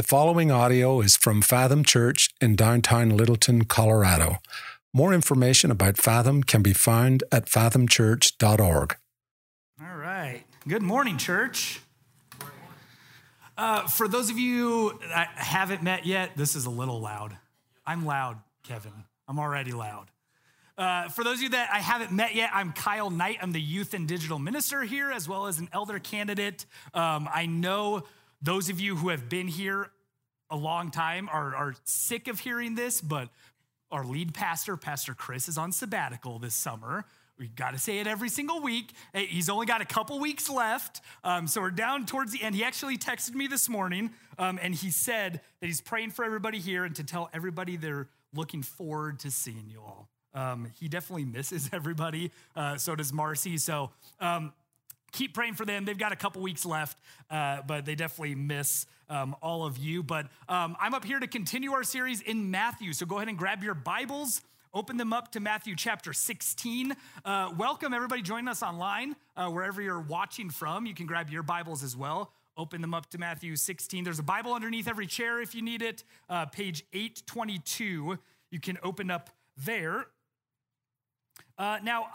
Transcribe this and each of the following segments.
The following audio is from Fathom Church in downtown Littleton, Colorado. More information about Fathom can be found at fathomchurch.org. All right. Good morning, church. Uh, for those of you that haven't met yet, this is a little loud. I'm loud, Kevin. I'm already loud. Uh, for those of you that I haven't met yet, I'm Kyle Knight. I'm the youth and digital minister here, as well as an elder candidate. Um, I know those of you who have been here a long time are, are sick of hearing this, but our lead pastor, Pastor Chris, is on sabbatical this summer. We got to say it every single week. He's only got a couple weeks left. Um, so we're down towards the end. He actually texted me this morning um, and he said that he's praying for everybody here and to tell everybody they're looking forward to seeing you all. Um, he definitely misses everybody. Uh, so does Marcy. So um, keep praying for them. They've got a couple weeks left, uh, but they definitely miss um, all of you. But um, I'm up here to continue our series in Matthew. So go ahead and grab your Bibles. Open them up to Matthew chapter 16. Uh, welcome, everybody joining us online. Uh, wherever you're watching from, you can grab your Bibles as well. Open them up to Matthew 16. There's a Bible underneath every chair if you need it. Uh, page 822. You can open up there. Uh, now,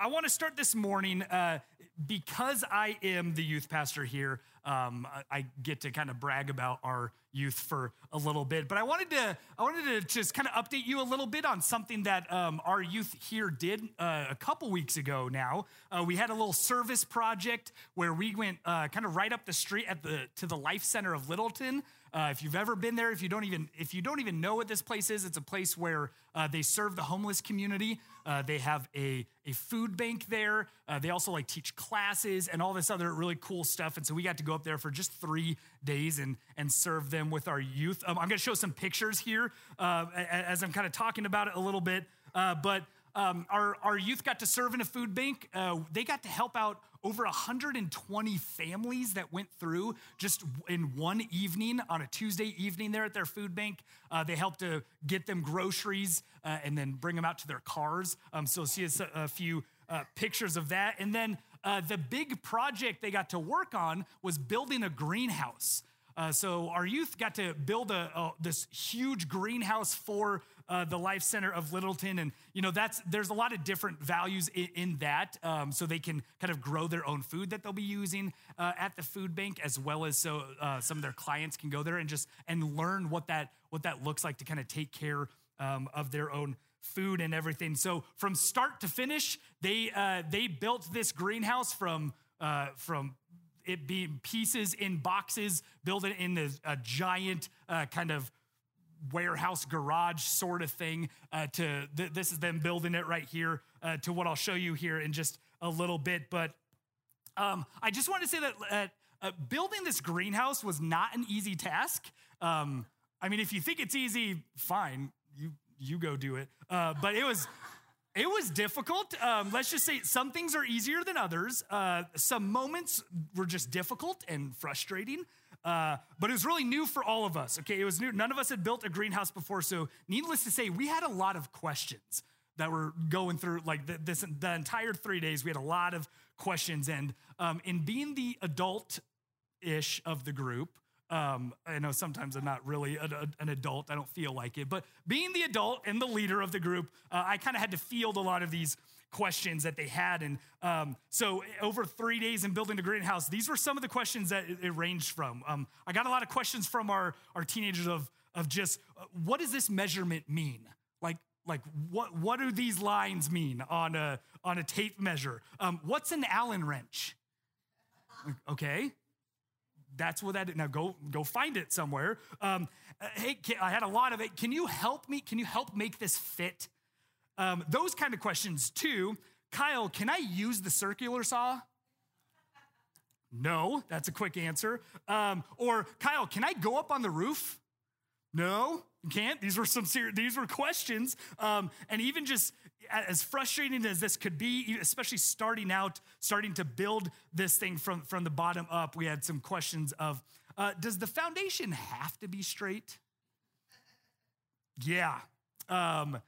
I, want to start this morning uh, because I am the youth pastor here, um, I get to kind of brag about our youth for a little bit. But I wanted to, I wanted to just kind of update you a little bit on something that um, our youth here did uh, a couple weeks ago. Now uh, we had a little service project where we went uh, kind of right up the street at the to the Life Center of Littleton. Uh, if you've ever been there, if you don't even if you don't even know what this place is, it's a place where uh, they serve the homeless community. Uh, they have a, a food bank there. Uh, they also like teach classes and all this other really cool stuff. And so we got to go up there for just three days and and serve them with our youth. Um, I'm going to show some pictures here uh, as I'm kind of talking about it a little bit. Uh, but um, our, our youth got to serve in a food bank. They got to help out over 120 families that went through just in one evening on a Tuesday evening there at their food bank. Uh, they helped to get them groceries uh, and then bring them out to their cars. Um, so see a, a few uh, pictures of that. And then uh, the big project they got to work on was building a greenhouse. Uh, so our youth got to build a, a this huge greenhouse for uh, the Life Center of Littleton, and you know that's there's a lot of different values in, in that, um, so they can kind of grow their own food that they'll be using uh, at the food bank, as well as so uh, some of their clients can go there and just and learn what that what that looks like to kind of take care um, of their own food and everything. So from start to finish, they uh, they built this greenhouse from uh, from it being pieces in boxes, build it in a, a giant uh, kind of warehouse garage sort of thing uh, to th- this is them building it right here uh, to what i'll show you here in just a little bit but um, i just want to say that uh, building this greenhouse was not an easy task. Um, i mean if you think it's easy fine you you go do it. Uh, but it was it was difficult. Um, let's just say some things are easier than others. Uh, some moments were just difficult and frustrating. Uh, but it was really new for all of us. Okay, it was new. None of us had built a greenhouse before, so needless to say, we had a lot of questions that were going through. Like the, this, the entire three days, we had a lot of questions. And um, in being the adult-ish of the group, um, I know sometimes I'm not really a, a, an adult. I don't feel like it. But being the adult and the leader of the group, uh, I kind of had to field a lot of these questions that they had. And um, so, over three days in building the greenhouse, these were some of the questions that it, it ranged from. Um, I got a lot of questions from our, our teenagers of, of just uh, what does this measurement mean? Like, like what, what do these lines mean on a, on a tape measure? Um, what's an Allen wrench? Okay, that's what that is. Now go go find it somewhere. Um, uh, hey, I had a lot of it. Can you help me? Can you help make this fit? Um, those kind of questions too. Kyle, can I use the circular saw? No, that's a quick answer. Um, or Kyle, can I go up on the roof? No, you can't. These were some serious, these were questions. Um, and even just as frustrating as this could be, especially starting out, starting to build this thing from, from the bottom up, we had some questions of uh, does the foundation have to be straight? Yeah. Um,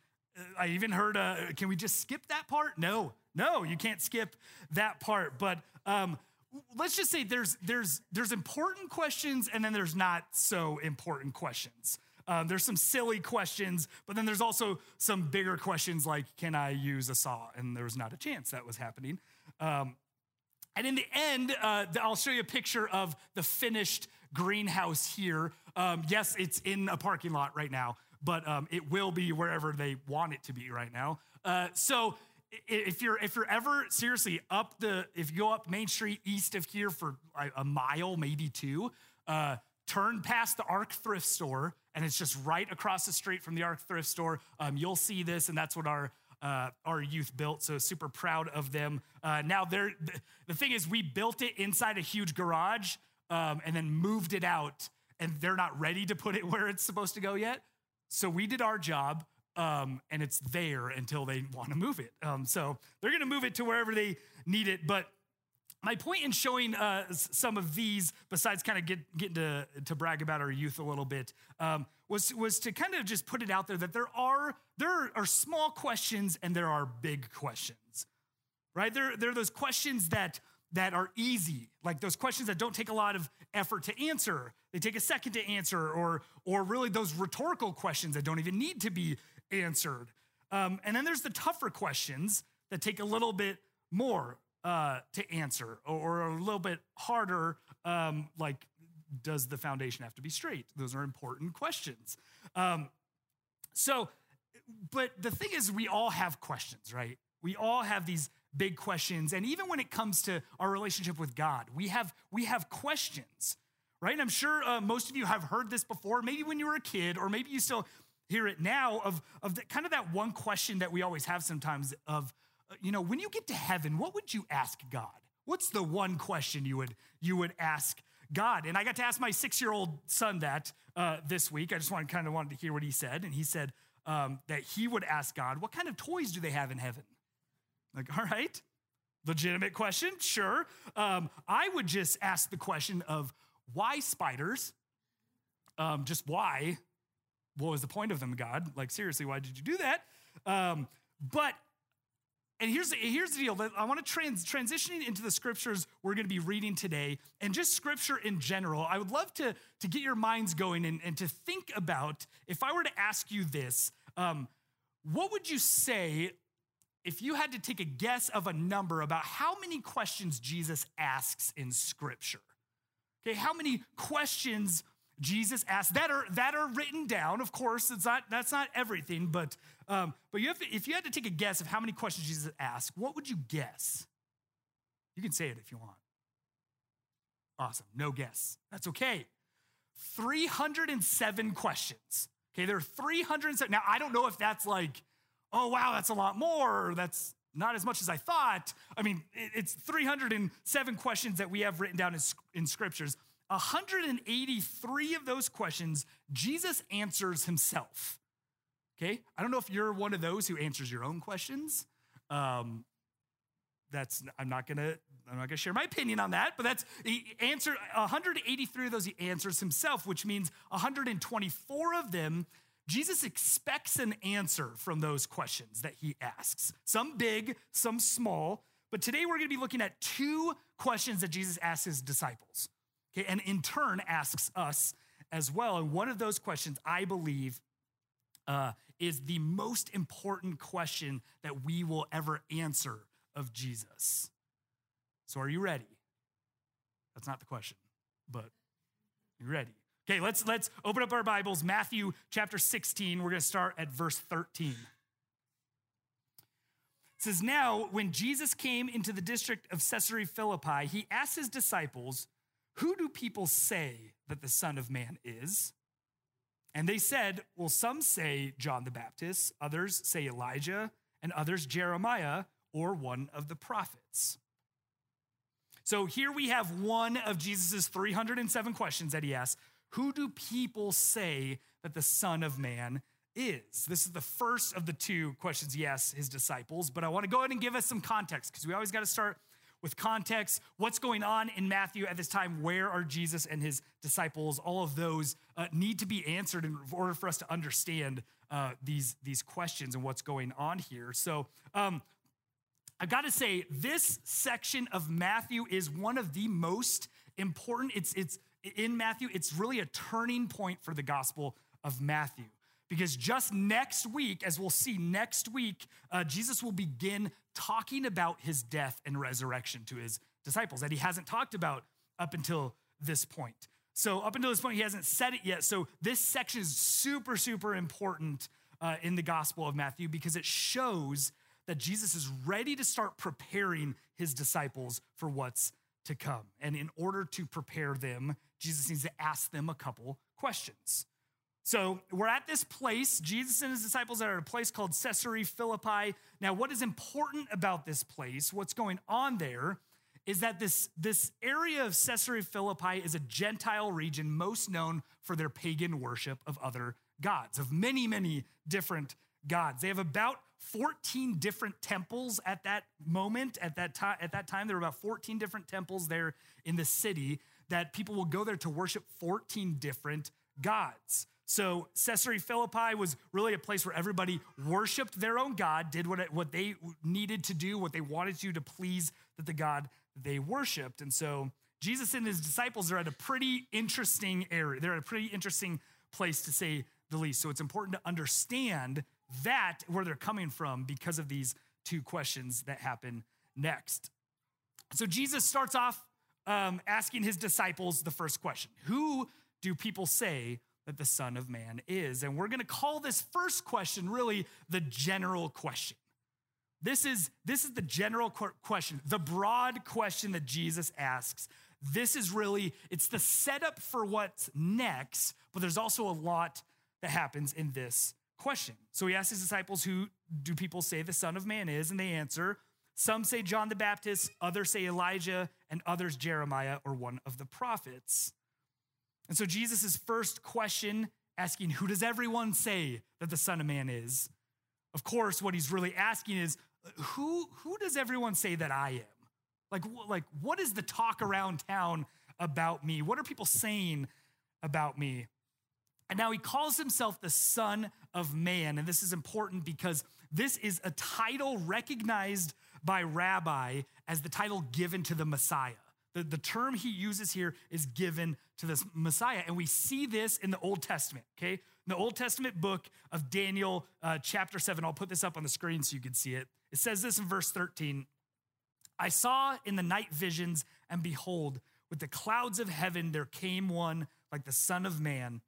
I even heard, uh, can we just skip that part? No, no, you can't skip that part. But um, let's just say there's there's there's important questions and then there's not so important questions. Um, there's some silly questions, but then there's also some bigger questions like, can I use a saw? And there was not a chance that was happening. Um, and in the end, uh, I'll show you a picture of the finished greenhouse here. Um, yes, it's in a parking lot right now, but um, it will be wherever they want it to be right now. Uh, so if you're if you're ever seriously up the if you go up Main Street east of here for a mile, maybe two, uh, turn past the Arc thrift store, and it's just right across the street from the Arc thrift store. Um, you'll see this, and that's what our uh, our youth built. So super proud of them. Uh, now they're the thing is, we built it inside a huge garage, um, and then moved it out, and they're not ready to put it where it's supposed to go yet. So we did our job. Um, and it's there until they want to move it. Um, so they're going to move it to wherever they need it. But my point in showing uh, some of these, besides kind of get, getting to, to brag about our youth a little bit, um, was, was to kind of just put it out there that there are, there are small questions and there are big questions, right? There, there are those questions that, that are easy, like those questions that don't take a lot of effort to answer. They take a second to answer, or, or really those rhetorical questions that don't even need to be answered. Um, and then there's the tougher questions that take a little bit more uh, to answer or, a little bit harder, um, like, does the foundation have to be straight? Those are important questions. Um, so, but the thing is, we all have questions, right? We all have these big questions. And even when it comes to our relationship with God, we have, we have questions, right? And I'm sure uh, most of you have heard this before, maybe when you were a kid, or maybe you still hear it now of, of the, kind of that one question that we always have sometimes of, you know, when you get to heaven, what would you ask God? What's the one question you would you would ask God? And I got to ask my six year old son that uh, this week. I just wanted kind of wanted to hear what he said, and he said um, that he would ask God, "What kind of toys do they have in heaven?" Like, all right, legitimate question, sure. Um, I would just ask the question of why spiders? Um, just why? What was the point of them, God? Like, seriously, why did you do that? Um, but and here's, here's the deal I want to trans, transitioning into the scriptures we're going to be reading today and just scripture in general. I would love to, to get your minds going and, and to think about if I were to ask you this, um, what would you say if you had to take a guess of a number about how many questions Jesus asks in scripture? Okay, how many questions Jesus asked that are that are written down. Of course, it's not that's not everything, but um, but you have to, if you had to take a guess of how many questions Jesus asked, what would you guess? You can say it if you want. Awesome, no guess. That's okay. 307 questions. Okay, there are 307. Now, I don't know if that's like, oh, wow, that's a lot more. That's not as much as I thought. I mean, it's 307 questions that we have written down in, in scriptures. 183 of those questions, Jesus answers himself. Okay? I don't know if you're one of those who answers your own questions. Um, that's I'm not gonna I'm not gonna share my opinion on that, but that's he answered 183 of those he answers himself, which means 124 of them Jesus expects an answer from those questions that he asks. Some big, some small. But today we're gonna be looking at two questions that Jesus asks his disciples okay, and in turn asks us as well. And one of those questions, I believe, uh, is the most important question that we will ever answer of Jesus. So, are you ready? That's not the question, but you ready? Okay, let's let's open up our Bibles. Matthew chapter 16. We're going to start at verse 13. It says, Now, when Jesus came into the district of Caesarea Philippi, he asked his disciples, who do people say that the Son of Man is? And they said, Well, some say John the Baptist, others say Elijah, and others Jeremiah or one of the prophets. So here we have one of Jesus' 307 questions that he asks Who do people say that the Son of Man is? This is the first of the two questions he asks his disciples, but I want to go ahead and give us some context because we always got to start with context, what's going on in Matthew at this time, where are Jesus and his disciples, all of those uh, need to be answered in order for us to understand uh, these, these questions and what's going on here. So, um, I got to say, this section of Matthew is one of the most important. It's, it's in Matthew, it's really a turning point for the Gospel of Matthew. Because just next week, as we'll see next week, uh, Jesus will begin talking about his death and resurrection to his disciples that he hasn't talked about up until this point. So, up until this point, he hasn't said it yet. So, this section is super, super important uh, in the Gospel of Matthew because it shows that Jesus is ready to start preparing his disciples for what's to come. And in order to prepare them, Jesus needs to ask them a couple questions. So we're at this place. Jesus and his disciples are at a place called Caesarea Philippi. Now, what is important about this place, what's going on there, is that this, this area of Caesarea Philippi is a Gentile region most known for their pagan worship of other gods, of many, many different gods. They have about 14 different temples at that moment. At that time, at that time, there were about 14 different temples there in the city that people will go there to worship 14 different gods. So Caesarea Philippi was really a place where everybody worshiped their own God, did what, it, what they needed to do, what they wanted to to please that the God they worshiped. And so Jesus and his disciples are at a pretty interesting area. They're at a pretty interesting place to say the least. So it's important to understand that where they're coming from because of these two questions that happen next. So Jesus starts off um, asking his disciples the first question Who do people say that the Son of Man is? And we're going to call this first question really the general question. This is, this is the general question, the broad question that Jesus asks. This is really, it's the setup for what's next, but there's also a lot that happens in this question. So he asks his disciples, Who do people say the Son of Man is? And they answer, Some say John the Baptist, others say Elijah, and others Jeremiah or one of the prophets. And so Jesus' first question, asking, Who does everyone say that the Son of Man is? Of course, what he's really asking is, Who, who does everyone say that I am? Like, like, what is the talk around town about me? What are people saying about me? And now he calls himself the Son of Man. And this is important because this is a title recognized by Rabbi as the title given to the Messiah. The, the term he uses here is given to this Messiah. And we see this in the Old Testament, okay? In the Old Testament book of Daniel, uh, chapter 7. I'll put this up on the screen so you can see it. It says this in verse 13 I saw in the night visions, and behold, with the clouds of heaven there came one like the Son of Man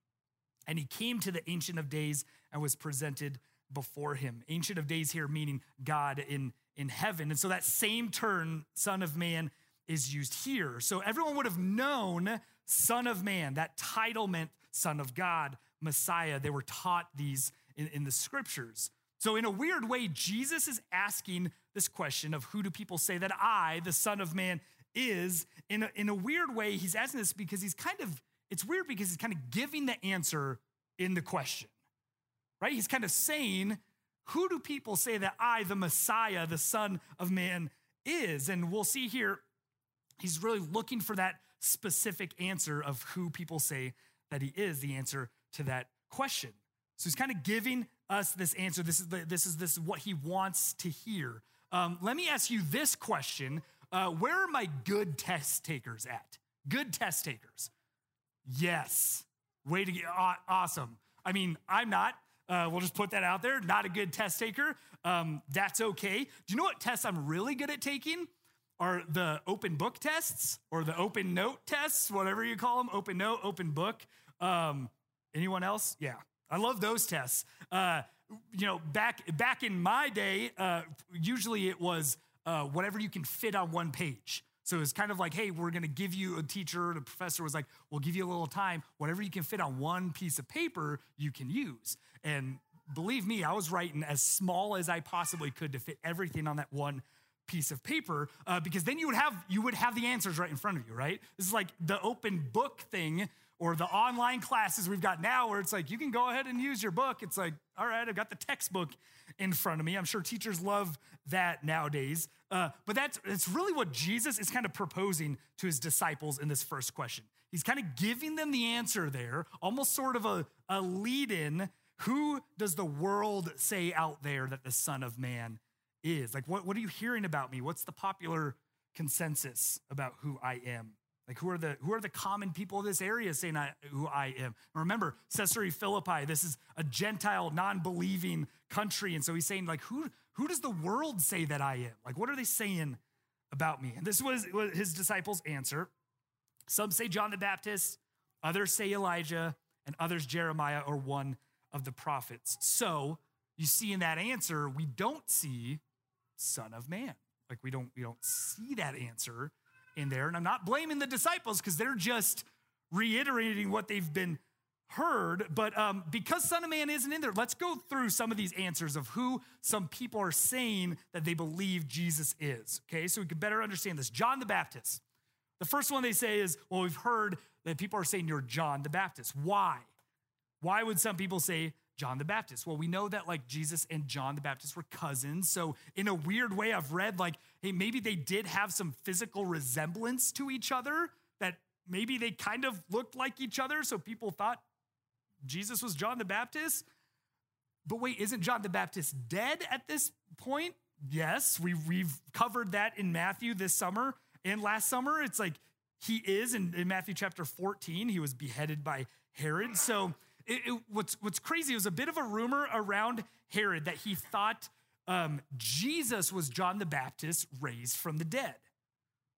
and he came to the Ancient of Days and was presented before him. Ancient of Days here meaning God in, in heaven. And so that same term, Son of Man, is used here. So everyone would have known Son of Man. That title meant Son of God, Messiah. They were taught these in, in the scriptures. So, in a weird way, Jesus is asking this question of who do people say that I, the Son of Man, is? In a, in a weird way, he's asking this because he's kind of it's weird because he's kind of giving the answer in the question, right? He's kind of saying, Who do people say that I, the Messiah, the Son of Man, is? And we'll see here, he's really looking for that specific answer of who people say that he is, the answer to that question. So he's kind of giving us this answer. This is, the, this, is this is what he wants to hear. Um, let me ask you this question uh, Where are my good test takers at? Good test takers. Yes. Way to get awesome. I mean, I'm not. Uh, we'll just put that out there. Not a good test taker. Um, that's okay. Do you know what tests I'm really good at taking? Are the open book tests or the open note tests, whatever you call them, open note, open book. Um, anyone else? Yeah, I love those tests. Uh, you know, back back in my day, uh, usually it was uh, whatever you can fit on one page. So it's kind of like, hey, we're going to give you a teacher. The professor was like, we'll give you a little time. Whatever you can fit on one piece of paper, you can use. And believe me, I was writing as small as I possibly could to fit everything on that one piece of paper uh, because then you would have you would have the answers right in front of you right this is like the open book thing or the online classes we've got now where it's like you can go ahead and use your book it's like all right i've got the textbook in front of me i'm sure teachers love that nowadays uh, but that's, it's really what Jesus is kind of proposing to his disciples in this first question. He's kind of giving them the answer there, almost sort of a, a lead in. Who does the world say out there that the Son of Man is? Like, what, what are you hearing about me? What's the popular consensus about who I am? Like, who are the who are the common people of this area saying I, who I am? Remember, Caesarea Philippi. This is a Gentile, non-believing country, and so he's saying, like, who who does the world say that I am? Like, what are they saying about me? And this was, was his disciples' answer. Some say John the Baptist, others say Elijah, and others Jeremiah or one of the prophets. So you see in that answer, we don't see Son of Man. Like we don't we don't see that answer in there. And I'm not blaming the disciples because they're just reiterating what they've been heard. But um, because Son of Man isn't in there, let's go through some of these answers of who some people are saying that they believe Jesus is. Okay, so we can better understand this. John the Baptist. The first one they say is, well, we've heard that people are saying you're John the Baptist. Why? Why would some people say John the Baptist? Well, we know that like Jesus and John the Baptist were cousins. So, in a weird way, I've read like, hey, maybe they did have some physical resemblance to each other, that maybe they kind of looked like each other. So, people thought Jesus was John the Baptist. But wait, isn't John the Baptist dead at this point? Yes, we, we've covered that in Matthew this summer and last summer. It's like he is in, in Matthew chapter 14, he was beheaded by Herod. So, it, it, what's, what's crazy was a bit of a rumor around Herod that he thought um, Jesus was John the Baptist raised from the dead,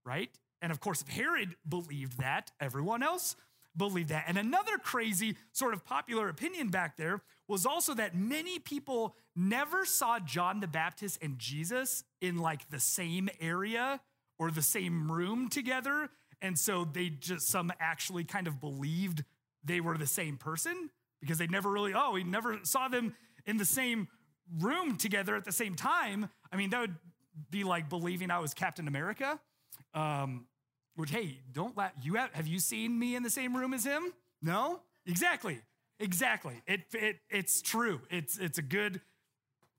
right? And of course, if Herod believed that, everyone else believed that. And another crazy sort of popular opinion back there was also that many people never saw John the Baptist and Jesus in like the same area or the same room together. And so they just, some actually kind of believed they were the same person because they never really, oh, we never saw them in the same room together at the same time. I mean, that would be like believing I was Captain America. Um, which, hey, don't let you have, have you seen me in the same room as him? No? Exactly. Exactly. It, it, it's true. It's, it's a good,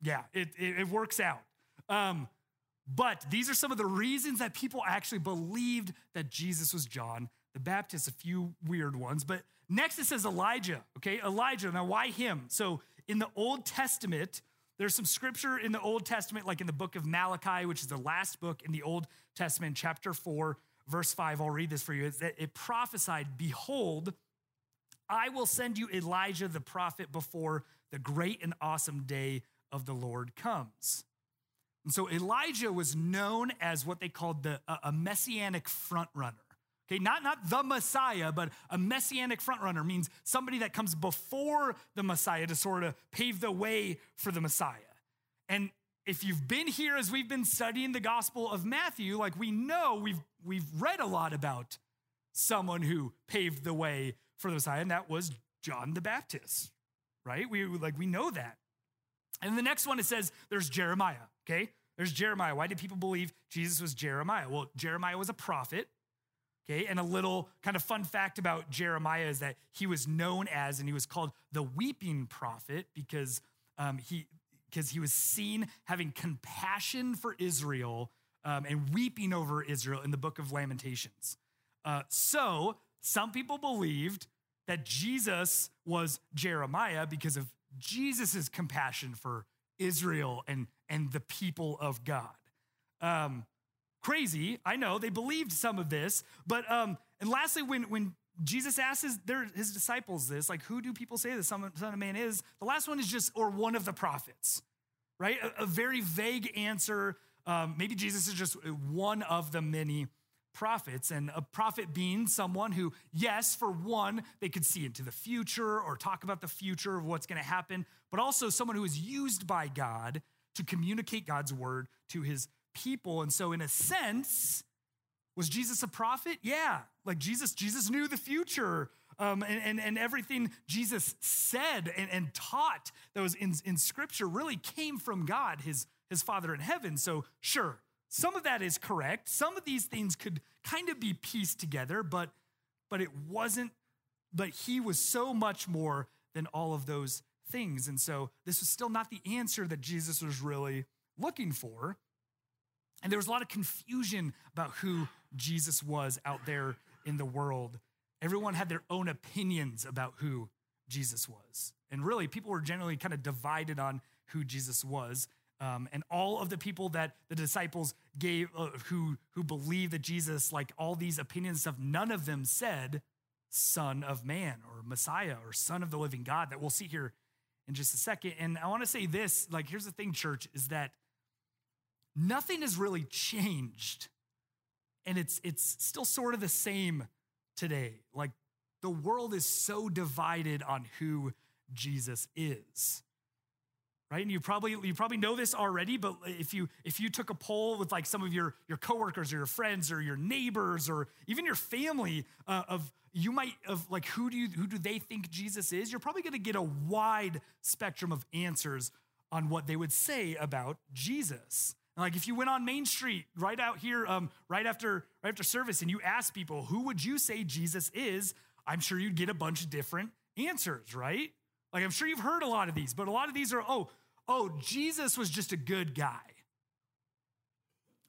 yeah, it, it, it works out. Um, but these are some of the reasons that people actually believed that Jesus was John the Baptist, a few weird ones. But next it says Elijah, okay? Elijah. Now, why him? So in the Old Testament, there's some scripture in the Old Testament, like in the book of Malachi, which is the last book in the Old Testament, chapter 4, verse 5. I'll read this for you. It prophesied, Behold, I will send you Elijah the prophet before the great and awesome day of the Lord comes. And so Elijah was known as what they called the, a messianic front runner. Okay, not, not the Messiah, but a messianic frontrunner means somebody that comes before the Messiah to sort of pave the way for the Messiah. And if you've been here as we've been studying the Gospel of Matthew, like we know we've we've read a lot about someone who paved the way for the Messiah, and that was John the Baptist, right? We like we know that. And the next one it says there's Jeremiah, okay? There's Jeremiah. Why did people believe Jesus was Jeremiah? Well, Jeremiah was a prophet. Okay, and a little kind of fun fact about Jeremiah is that he was known as, and he was called the weeping prophet because um, he because he was seen having compassion for Israel um, and weeping over Israel in the book of Lamentations. Uh, so some people believed that Jesus was Jeremiah because of Jesus's compassion for Israel and, and the people of God. Um, crazy. I know they believed some of this, but um, and lastly, when when Jesus asks his, their, his disciples this, like, who do people say the Son of Man is? The last one is just, or one of the prophets, right? A, a very vague answer. Um, maybe Jesus is just one of the many prophets, and a prophet being someone who, yes, for one, they could see into the future or talk about the future of what's going to happen, but also someone who is used by God to communicate God's word to his people. And so, in a sense, was Jesus a prophet? Yeah. Like Jesus, Jesus knew the future. Um, and, and, and everything Jesus said and, and taught that was in, in scripture really came from God, his, his Father in heaven. So, sure, some of that is correct. Some of these things could kind of be pieced together, but, but it wasn't, but he was so much more than all of those things. And so, this was still not the answer that Jesus was really looking for. And there was a lot of confusion about who Jesus was out there in the world. Everyone had their own opinions about who Jesus was. And really, people were generally kind of divided on who Jesus was. Um, and all of the people that the disciples gave, uh, who who believed that Jesus, like all these opinions stuff, none of them said Son of Man or Messiah or Son of the Living God. That we'll see here in just a second. And I want to say this: like, here's the thing, church, is that nothing has really changed, and it's it's still sort of the same today. Like, the world is so divided on who Jesus is. Right? And you probably you probably know this already but if you if you took a poll with like some of your your coworkers or your friends or your neighbors or even your family uh, of you might of like who do you who do they think jesus is you're probably going to get a wide spectrum of answers on what they would say about jesus like if you went on main street right out here um, right after right after service and you asked people who would you say jesus is i'm sure you'd get a bunch of different answers right like I'm sure you've heard a lot of these, but a lot of these are, oh, oh, Jesus was just a good guy.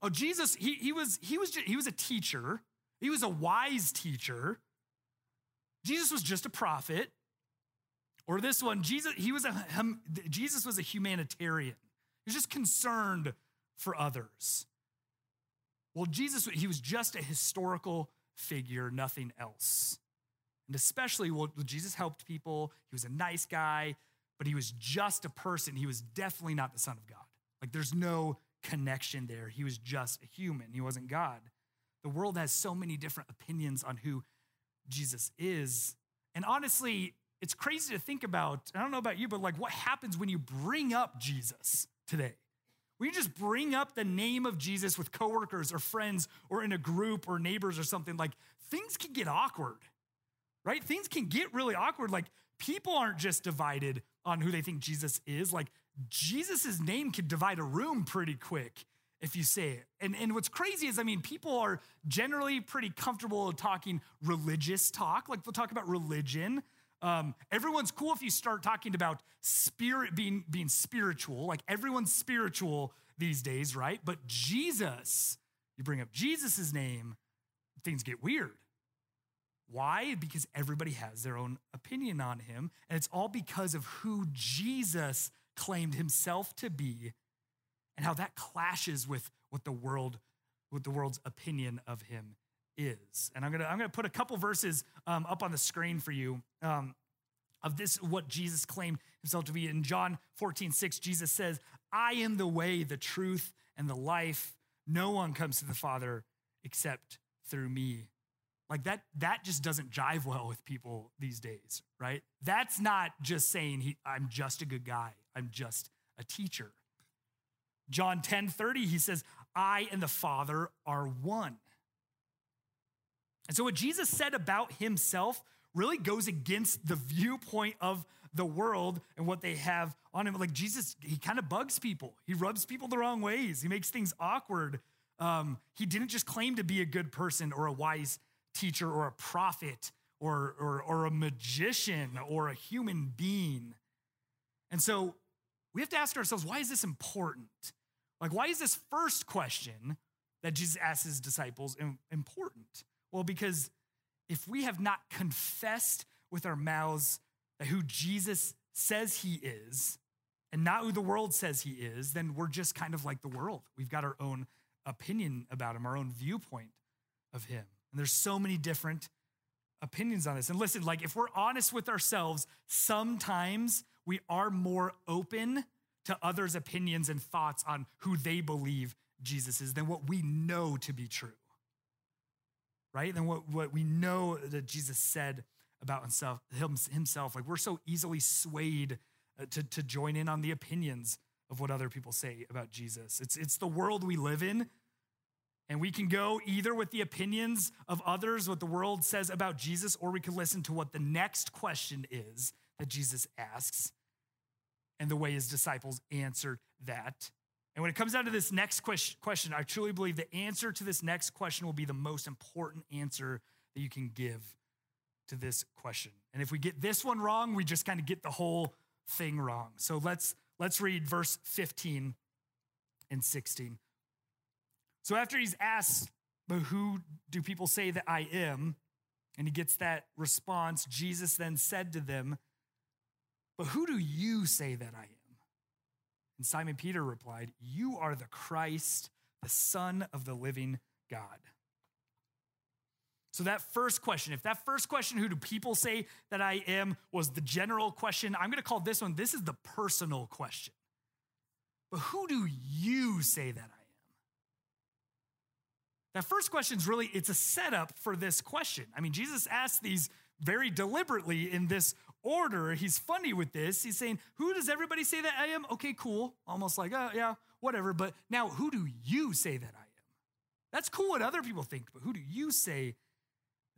Oh, Jesus, he, he was he was he was a teacher. He was a wise teacher. Jesus was just a prophet. Or this one, Jesus, he was a Jesus was a humanitarian. He was just concerned for others. Well, Jesus, he was just a historical figure, nothing else. And especially, well, Jesus helped people. He was a nice guy, but he was just a person. He was definitely not the Son of God. Like, there's no connection there. He was just a human, he wasn't God. The world has so many different opinions on who Jesus is. And honestly, it's crazy to think about. I don't know about you, but like, what happens when you bring up Jesus today? When you just bring up the name of Jesus with coworkers or friends or in a group or neighbors or something, like things can get awkward right? Things can get really awkward. Like people aren't just divided on who they think Jesus is. Like Jesus' name can divide a room pretty quick if you say it. And, and what's crazy is, I mean, people are generally pretty comfortable talking religious talk. Like they'll talk about religion. Um, everyone's cool if you start talking about spirit being, being spiritual. Like everyone's spiritual these days, right? But Jesus, you bring up Jesus' name, things get weird. Why? Because everybody has their own opinion on him. And it's all because of who Jesus claimed himself to be and how that clashes with what the world, what the world's opinion of him is. And I'm gonna, I'm gonna put a couple verses um, up on the screen for you um, of this, what Jesus claimed himself to be. In John 14, 6, Jesus says, I am the way, the truth, and the life. No one comes to the Father except through me. Like that, that just doesn't jive well with people these days, right? That's not just saying he, I'm just a good guy. I'm just a teacher. John 10 30, he says, I and the Father are one. And so what Jesus said about himself really goes against the viewpoint of the world and what they have on him. Like Jesus, he kind of bugs people. He rubs people the wrong ways. He makes things awkward. Um, he didn't just claim to be a good person or a wise teacher or a prophet or, or, or a magician or a human being. And so we have to ask ourselves why is this important? Like, why is this first question that Jesus asks his disciples important? Well, because if we have not confessed with our mouths that who Jesus says he is and not who the world says he is, then we're just kind of like the world. We've got our own opinion about him, our own viewpoint of him. And there's so many different opinions on this. And listen, like if we're honest with ourselves, sometimes we are more open to others' opinions and thoughts on who they believe Jesus is than what we know to be true. Right? Than what, what we know that Jesus said about himself, himself. Like we're so easily swayed uh, to, to join in on the opinions of what other people say about Jesus. It's, it's the world we live in and we can go either with the opinions of others, what the world says about Jesus, or we can listen to what the next question is that Jesus asks and the way his disciples answered that. And when it comes down to this next question, I truly believe the answer to this next question will be the most important answer that you can give to this question. And if we get this one wrong, we just kind of get the whole thing wrong. So let's let's read verse 15 and 16. So after he's asked, but who do people say that I am? And he gets that response. Jesus then said to them, But who do you say that I am? And Simon Peter replied, You are the Christ, the Son of the living God. So, that first question, if that first question, who do people say that I am, was the general question, I'm going to call this one, this is the personal question. But who do you say that I am? That first question is really, it's a setup for this question. I mean, Jesus asked these very deliberately in this order. He's funny with this. He's saying, Who does everybody say that I am? Okay, cool. Almost like, oh, yeah, whatever. But now, who do you say that I am? That's cool what other people think, but who do you say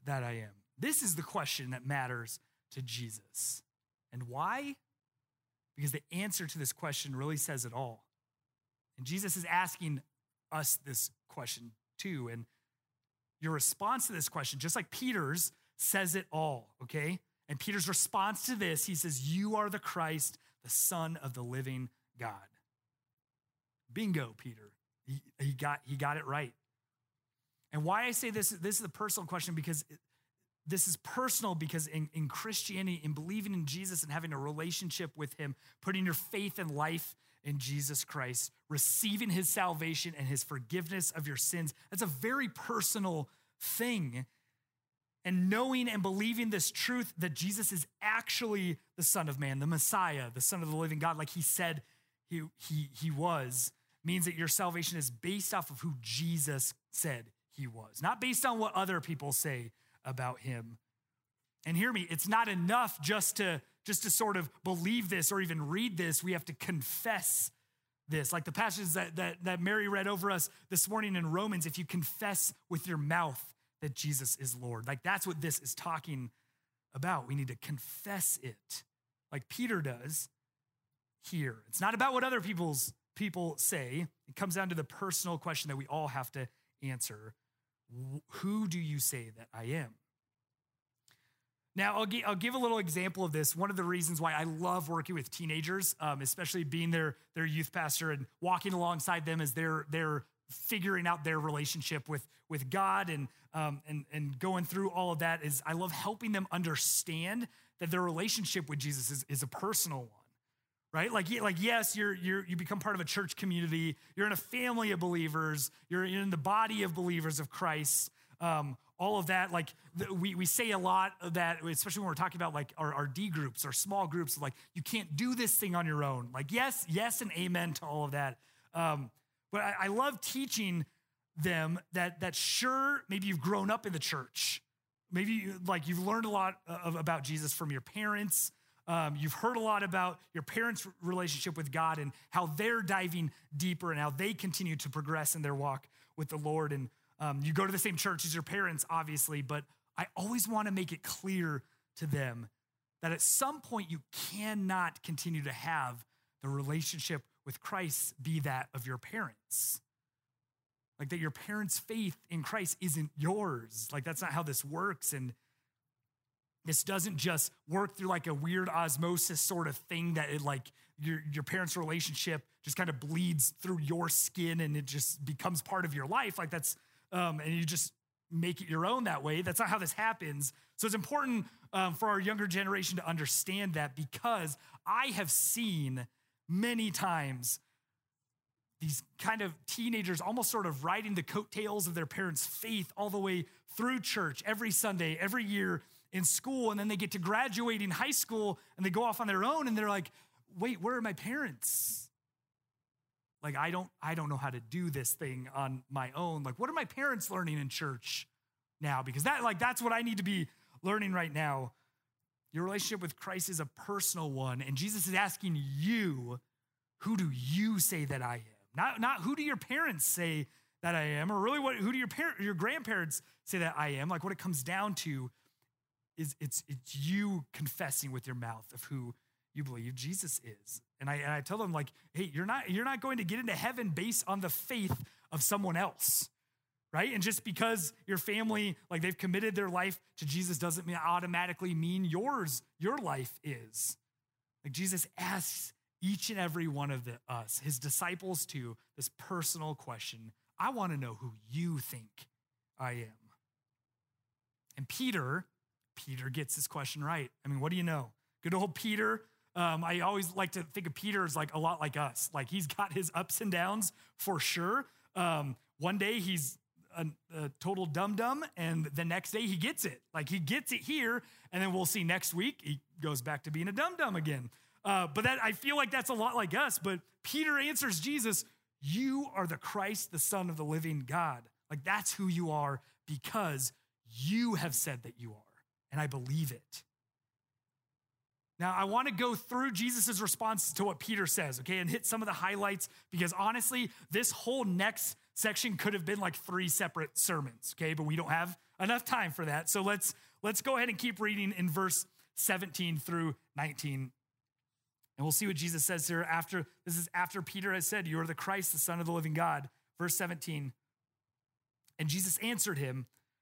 that I am? This is the question that matters to Jesus. And why? Because the answer to this question really says it all. And Jesus is asking us this question too. And your response to this question, just like Peter's, says it all, okay? And Peter's response to this, he says, You are the Christ, the Son of the living God. Bingo, Peter. He, he, got, he got it right. And why I say this, this is a personal question because this is personal because in, in Christianity, in believing in Jesus and having a relationship with Him, putting your faith and life in Jesus Christ, receiving His salvation and His forgiveness of your sins, that's a very personal thing and knowing and believing this truth that Jesus is actually the Son of Man, the Messiah, the Son of the living God, like he said he, he, he was, means that your salvation is based off of who Jesus said he was, not based on what other people say about him. And hear me, it's not enough just to just to sort of believe this or even read this. We have to confess this. Like the passages that, that, that Mary read over us this morning in Romans, if you confess with your mouth that Jesus is Lord. Like that's what this is talking about. We need to confess it, like Peter does here. It's not about what other people's people say. It comes down to the personal question that we all have to answer. Who do you say that I am? Now, I'll, I'll give a little example of this. One of the reasons why I love working with teenagers, um, especially being their, their youth pastor and walking alongside them as they're, they're figuring out their relationship with, with God and, um, and, and going through all of that is I love helping them understand that their relationship with Jesus is, is a personal one. Right? Like, like yes, you're, you're, you become part of a church community. You're in a family of believers. You're in the body of believers of Christ. Um, all of that, like we, we say a lot of that, especially when we're talking about like our, our D groups, our small groups, like you can't do this thing on your own. Like, yes, yes, and amen to all of that. Um, but I, I love teaching them that that sure maybe you've grown up in the church. Maybe you, like you've learned a lot of, about jesus from your parents. Um, you've heard a lot about your parents relationship with god and how they're diving deeper and how they continue to progress in their walk with the lord. And um, you go to the same church as your parents obviously but i always want to make it clear to them that at some point you cannot continue to have the relationship with Christ be that of your parents. Like that your parents' faith in Christ isn't yours. Like that's not how this works. And this doesn't just work through like a weird osmosis sort of thing that it like your, your parents' relationship just kind of bleeds through your skin and it just becomes part of your life. Like that's, um, and you just make it your own that way. That's not how this happens. So it's important um, for our younger generation to understand that because I have seen many times these kind of teenagers almost sort of riding the coattails of their parents' faith all the way through church every Sunday, every year in school. And then they get to graduating high school and they go off on their own and they're like, wait, where are my parents? Like, I don't, I don't know how to do this thing on my own. Like, what are my parents learning in church now? Because that, like, that's what I need to be learning right now. Your relationship with Christ is a personal one, and Jesus is asking you, who do you say that I am? Not, not who do your parents say that I am, or really what who do your parents, your grandparents say that I am? Like what it comes down to is it's it's you confessing with your mouth of who you believe Jesus is. And I and I tell them, like, hey, you're not you're not going to get into heaven based on the faith of someone else right? And just because your family, like they've committed their life to Jesus, doesn't automatically mean yours, your life is. Like Jesus asks each and every one of the, us, his disciples to this personal question I want to know who you think I am. And Peter, Peter gets this question right. I mean, what do you know? Good old Peter, Um, I always like to think of Peter as like a lot like us. Like he's got his ups and downs for sure. Um, one day he's a, a total dum dum, and the next day he gets it. Like he gets it here, and then we'll see next week he goes back to being a dum dum again. Uh, but that I feel like that's a lot like us. But Peter answers Jesus, "You are the Christ, the Son of the living God." Like that's who you are because you have said that you are, and I believe it. Now, I want to go through Jesus' response to what Peter says, okay, and hit some of the highlights because honestly, this whole next section could have been like three separate sermons, okay, but we don't have enough time for that. So let's let's go ahead and keep reading in verse 17 through 19. And we'll see what Jesus says here after this is after Peter has said, You are the Christ, the Son of the living God. Verse 17. And Jesus answered him,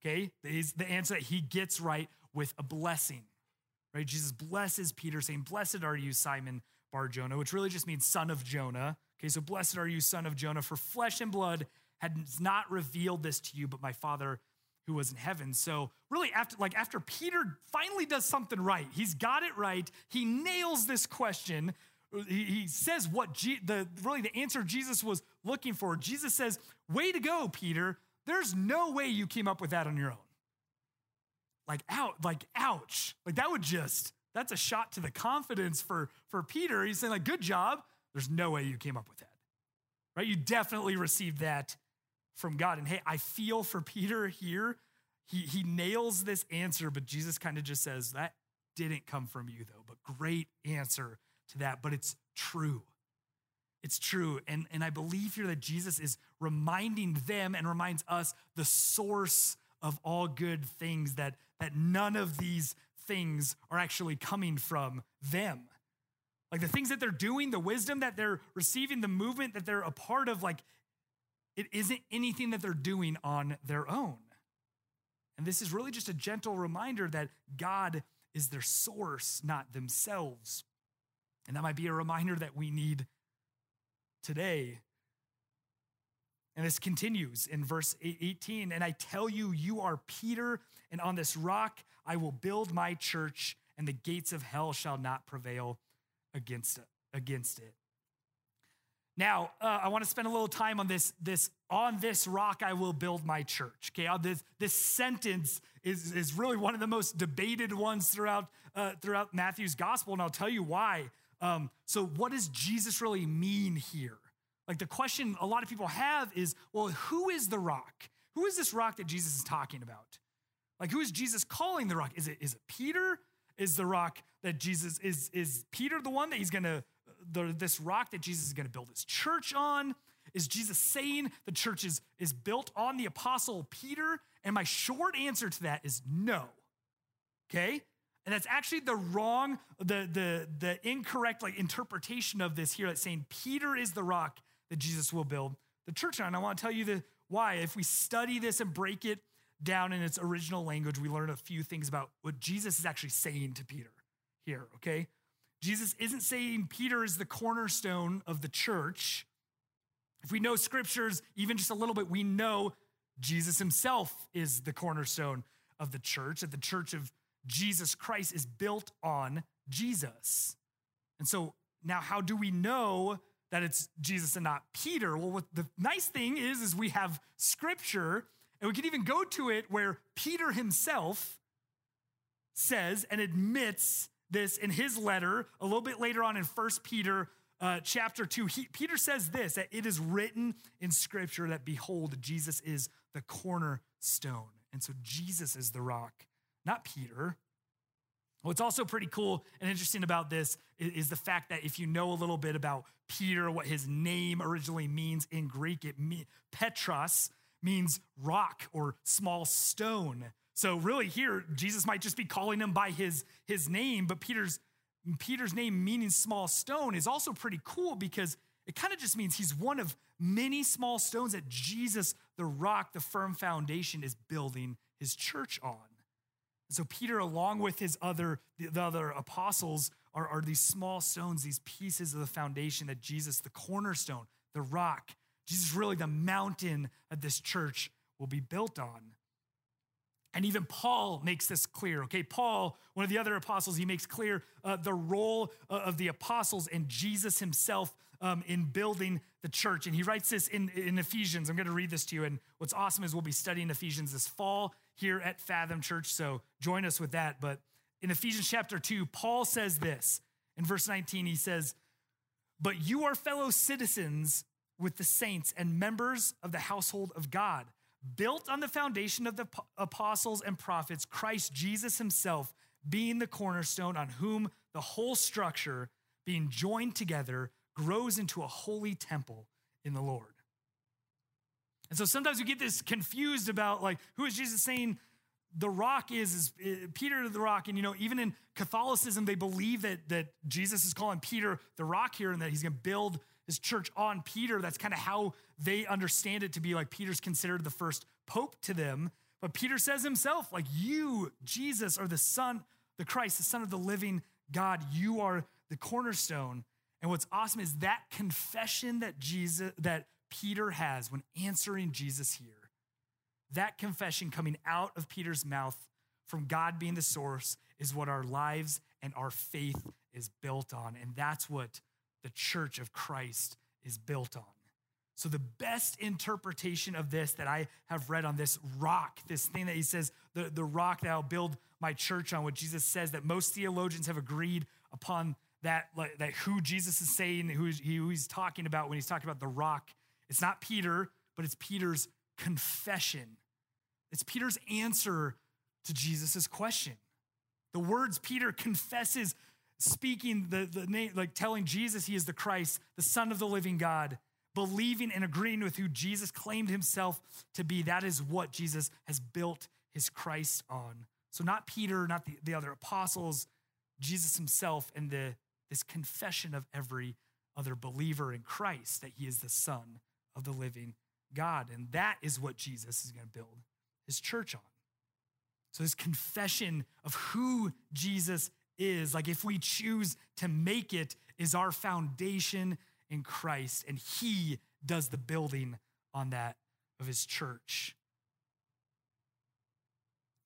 okay? Is the answer that he gets right with a blessing, right? Jesus blesses Peter, saying, Blessed are you, Simon Bar Jonah, which really just means son of Jonah. Okay, so blessed are you, son of Jonah, for flesh and blood has not revealed this to you, but my Father who was in heaven. So really, after like after Peter finally does something right, he's got it right. He nails this question. He, says what G, the really the answer Jesus was looking for. Jesus says, "Way to go, Peter! There's no way you came up with that on your own. Like, out, like, ouch. Like, that would just, that's a shot to the confidence for, for Peter. He's saying, like, good job. There's no way you came up with that. Right? You definitely received that from God. And hey, I feel for Peter here. He, he nails this answer, but Jesus kind of just says, that didn't come from you, though. But great answer to that. But it's true. It's true. And, and I believe here that Jesus is reminding them and reminds us the source of all good things, that, that none of these things are actually coming from them. Like the things that they're doing, the wisdom that they're receiving, the movement that they're a part of, like it isn't anything that they're doing on their own. And this is really just a gentle reminder that God is their source, not themselves. And that might be a reminder that we need today. And this continues in verse 18. And I tell you, you are Peter, and on this rock I will build my church, and the gates of hell shall not prevail against it. Against it. Now, uh, I want to spend a little time on this, this on this rock I will build my church. Okay, uh, this, this sentence is, is really one of the most debated ones throughout, uh, throughout Matthew's gospel, and I'll tell you why. Um, so, what does Jesus really mean here? Like the question a lot of people have is, well, who is the rock? Who is this rock that Jesus is talking about? Like, who is Jesus calling the rock? Is it is it Peter? Is the rock that Jesus is is Peter the one that he's gonna the, this rock that Jesus is gonna build his church on? Is Jesus saying the church is, is built on the apostle Peter? And my short answer to that is no. Okay? And that's actually the wrong, the, the, the incorrect like interpretation of this here that's saying Peter is the rock that Jesus will build the church on. And I want to tell you the why. If we study this and break it down in its original language, we learn a few things about what Jesus is actually saying to Peter here, okay? Jesus isn't saying Peter is the cornerstone of the church. If we know scriptures even just a little bit, we know Jesus himself is the cornerstone of the church, that the church of Jesus Christ is built on Jesus. And so now, how do we know that it's Jesus and not Peter? Well, what the nice thing is, is we have scripture, and we can even go to it where Peter himself says and admits this in his letter a little bit later on in First Peter uh, chapter 2. He, Peter says this that it is written in scripture that behold, Jesus is the cornerstone. And so Jesus is the rock not Peter. What's also pretty cool and interesting about this is, the fact that if you know a little bit about Peter, what his name originally means in Greek, it me, Petros means rock or small stone. So really here, Jesus might just be calling him by his, his name, but Peter's Peter's name meaning small stone is also pretty cool because it kind of just means he's one of many small stones that Jesus, the rock, the firm foundation, is building his church on. So Peter, along with his other the, the other apostles, are, are these small stones, these pieces of the foundation that Jesus, the cornerstone, the rock, Jesus, really the mountain of this church will be built on. And even Paul makes this clear. Okay, Paul, one of the other apostles, he makes clear uh, the role uh, of the apostles and Jesus himself um, in building the church. And he writes this in, in Ephesians. I'm going to read this to you. And what's awesome is we'll be studying Ephesians this fall here at Fathom Church. So join us with that. But in Ephesians chapter 2, Paul says this. In verse 19, he says, But you are fellow citizens with the saints and members of the household of God, built on the foundation of the apostles and prophets, Christ Jesus himself being the cornerstone, on whom the whole structure, being joined together, grows into a holy temple in the Lord. And so sometimes we get this confused about like who is Jesus saying the rock is, is uh, Peter the rock. And you know, even in Catholicism, they believe that, that Jesus is calling Peter the rock here and that he's gonna build his church on Peter. That's kind of how they understand it to be like Peter's considered the first pope to them. But Peter says himself, like, you, Jesus, are the Son, the Christ, the Son of the living God. You are the cornerstone. And what's awesome is that confession that Jesus, that Peter has when answering Jesus here. That confession coming out of Peter's mouth from God being the source is what our lives and our faith is built on. And that's what the church of Christ is built on. So, the best interpretation of this that I have read on this rock, this thing that he says, the, the rock that I'll build my church on, what Jesus says that most theologians have agreed upon that, like, that who Jesus is saying, who, who he's talking about when he's talking about the rock. It's not Peter, but it's Peter's confession. It's Peter's answer to Jesus' question. The words Peter confesses, speaking the, the name, like telling Jesus he is the Christ, the Son of the living God, believing and agreeing with who Jesus claimed himself to be. That is what Jesus has built his Christ on. So, not Peter, not the, the other apostles, Jesus himself, and the, this confession of every other believer in Christ that he is the Son of the living God. And that is what Jesus is going to build his church on. So, this confession of who Jesus is, like if we choose to make it, is our foundation in Christ, and he does the building on that of his church.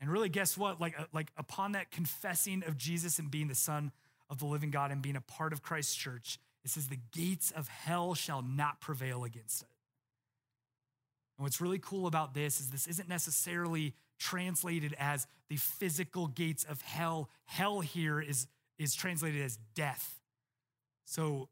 And really, guess what? Like, uh, like upon that confessing of Jesus and being the Son of the living God and being a part of Christ's church, it says, the gates of hell shall not prevail against it. And what's really cool about this is this isn't necessarily translated as the physical gates of hell. Hell here is, is translated as death. So,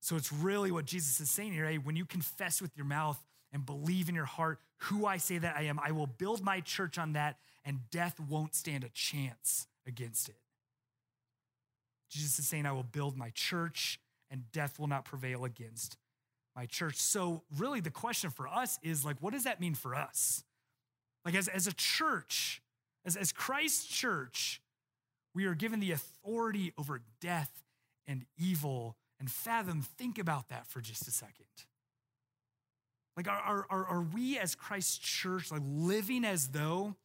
so it's really what Jesus is saying here. Hey, when you confess with your mouth and believe in your heart who I say that I am, I will build my church on that, and death won't stand a chance against it. Jesus is saying, I will build my church, and death will not prevail against my church. So, really, the question for us is like, what does that mean for us? Like, as, as a church, as, as Christ's church, we are given the authority over death and evil. And Fathom, think about that for just a second. Like, are, are, are we as Christ's church like living as though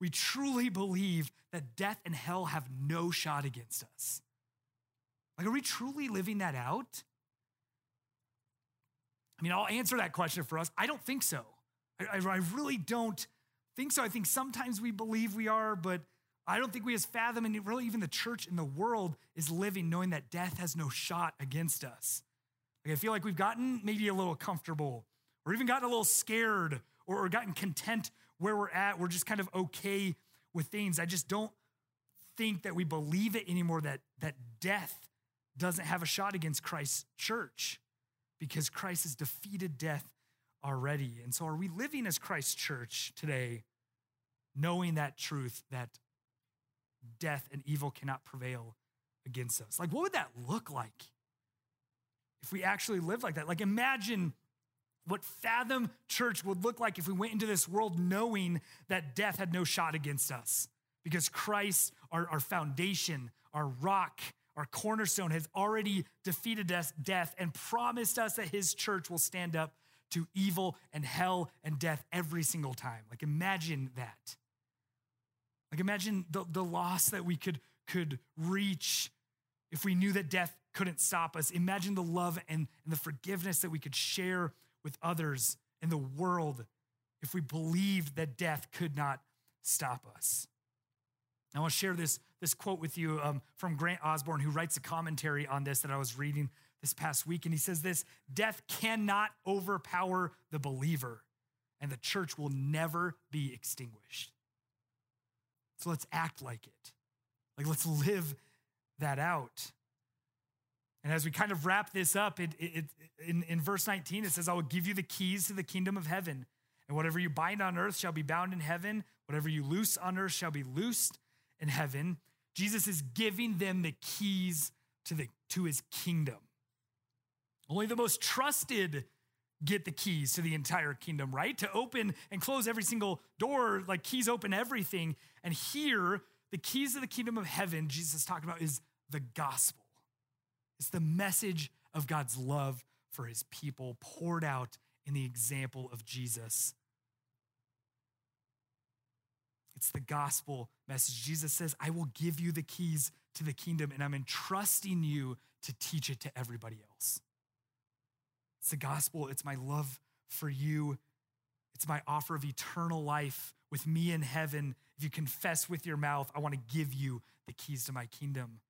we truly believe that death and hell have no shot against us? Like, are we truly living that out? I mean, I'll answer that question for us. I don't think so. I, I, really don't think so. I think sometimes we believe we are, but I don't think we as Fathom, and really even the church in the world is living knowing that death has no shot against us. Like I feel like we've gotten maybe a little comfortable, or even gotten a little scared, or, or gotten content where we're at. We're just kind of okay with things. I just don't think that we believe it anymore that, that death doesn't have a shot against Christ's church because Christ has defeated death already. And so, are we living as Christ's church today, knowing that truth that death and evil cannot prevail against us? Like, what would that look like if we actually lived like that? Like, imagine what Fathom Church would look like if we went into this world knowing that death had no shot against us because Christ, our, our foundation, our rock, our cornerstone, has already defeated us, death and promised us that his church will stand up to evil and hell and death every single time. Like imagine that. Like imagine the, the loss that we could, could reach if we knew that death couldn't stop us. Imagine the love and, and the forgiveness that we could share with others in the world if we believed that death could not stop us. I want to share this, this quote with you um, from Grant Osborne, who writes a commentary on this that I was reading this past week. And he says this Death cannot overpower the believer, and the church will never be extinguished. So let's act like it. Like, let's live that out. And as we kind of wrap this up, it, it, in, in verse 19, it says, I will give you the keys to the kingdom of heaven. And whatever you bind on earth shall be bound in heaven. Whatever you loose on earth shall be loosed in heaven. Jesus is giving them the keys to, the, to his kingdom. Only the most trusted get the keys to the entire kingdom, right? To open and close every single door, like keys open everything. And here, the keys to the kingdom of heaven, Jesus talking about, is the gospel. It's the message of God's love for his people poured out in the example of Jesus. It's the gospel message. Jesus says, I will give you the keys to the kingdom, and I'm entrusting you to teach it to everybody else. It's the gospel, it's my love for you. It's my offer of eternal life with me in heaven. If you confess with your mouth, I want to give you the keys to my kingdom.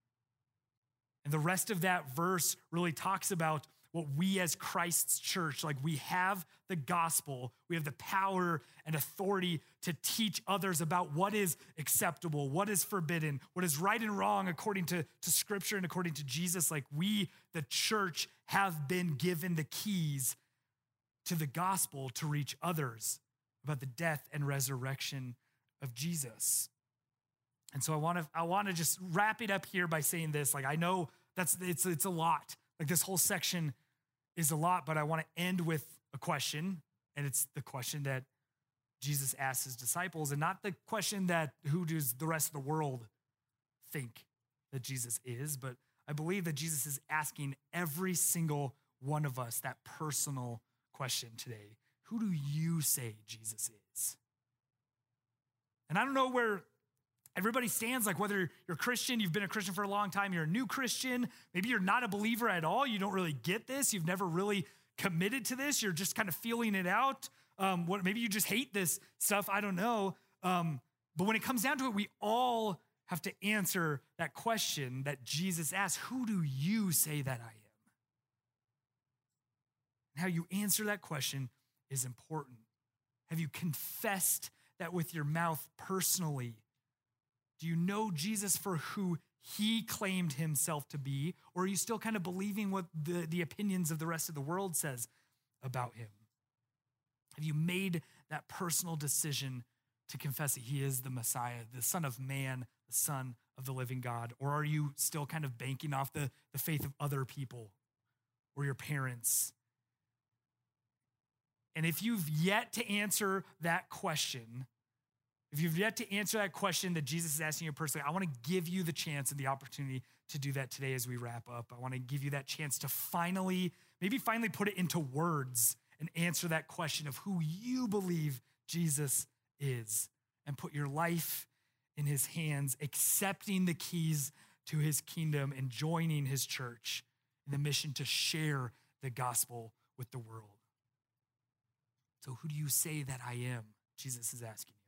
And the rest of that verse really talks about what we as Christ's church, like we have the gospel, we have the power and authority to teach others about what is acceptable, what is forbidden, what is right and wrong according to, to scripture and according to Jesus. Like we, the church, have been given the keys to the gospel to reach others about the death and resurrection of Jesus. And so I want to I want to just wrap it up here by saying this. Like I know that's it's it's a lot. Like this whole section is a lot, but I want to end with a question. And it's the question that Jesus asked his disciples, and not the question that who does the rest of the world think that Jesus is, but I believe that Jesus is asking every single one of us that personal question today Who do you say Jesus is? And I don't know where everybody stands, like whether you're Christian, you've been a Christian for a long time, you're a new Christian, maybe you're not a believer at all, you don't really get this, you've never really committed to this, you're just kind of feeling it out. Um, what, maybe you just hate this stuff, I don't know. Um, but when it comes down to it, we all have to answer that question that Jesus asked Who do you say that I am? And how you answer that question is important. Have you confessed that with your mouth personally? Do you know Jesus for who he claimed himself to be? Or are you still kind of believing what the, the opinions of the rest of the world says about him? Have you made that personal decision to confess that he is the Messiah, the Son of Man, the Son of the living God? Or are you still kind of banking off the, the faith of other people or your parents? And if you've yet to answer that question, if you've yet to answer that question that Jesus is asking you personally, I want to give you the chance and the opportunity to do that today as we wrap up. I want to give you that chance to finally, maybe finally put it into words and answer that question of who you believe Jesus is and put your life in his hands, accepting the keys to his kingdom and joining his church in the mission to share the gospel with the world. So, who do you say that I am? Jesus is asking you.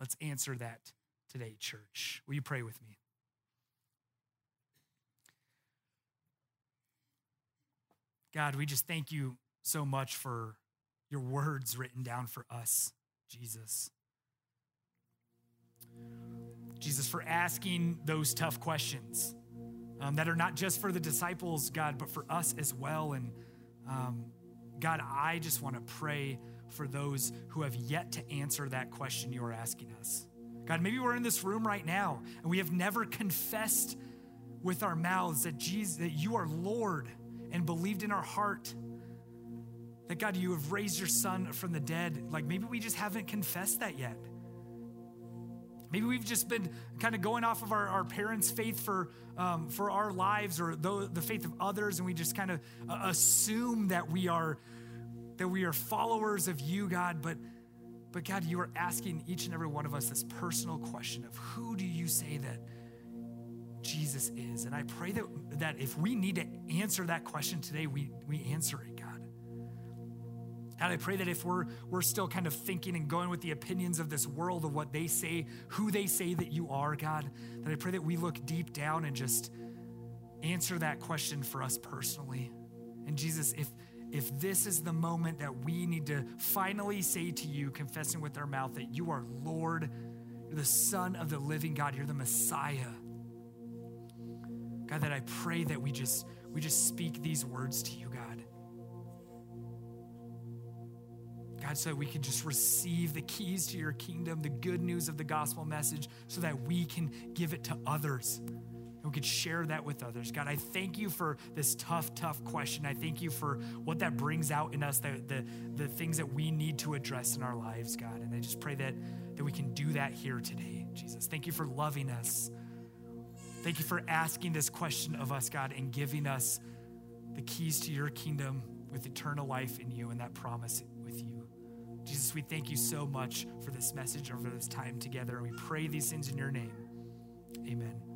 Let's answer that today, church. Will you pray with me? God, we just thank you so much for your words written down for us, Jesus. Jesus, for asking those tough questions um, that are not just for the disciples, God, but for us as well. And um, God, I just want to pray for those who have yet to answer that question you are asking us. God, maybe we're in this room right now and we have never confessed with our mouths that Jesus, that you are Lord and believed in our heart that God, you have raised your son from the dead. Like maybe we just haven't confessed that yet. Maybe we've just been kind of going off of our, our parents' faith for, um, for our lives or the, the faith of others, and we just kind of uh, assume that we are that we are followers of you, God. But but God, you are asking each and every one of us this personal question of who do you say that Jesus is? And I pray that that if we need to answer that question today, we we answer it, God. And I pray that if we're, we're still kind of thinking and going with the opinions of this world of what they say, who they say that you are, God, that I pray that we look deep down and just answer that question for us personally. And Jesus, if, if this is the moment that we need to finally say to you, confessing with our mouth that you are Lord, you're the Son of the living God, you're the Messiah. God, that I pray that we just we just speak these words to you, God. God, so that we can just receive the keys to your kingdom, the good news of the gospel message, so that we can give it to others. We could share that with others. God, I thank you for this tough, tough question. I thank you for what that brings out in us, the, the, the things that we need to address in our lives, God. And I just pray that, that we can do that here today, Jesus. Thank you for loving us. Thank you for asking this question of us, God, and giving us the keys to your kingdom with eternal life in you and that promise with you. Jesus, we thank you so much for this message over this time together. And we pray these things in your name. Amen.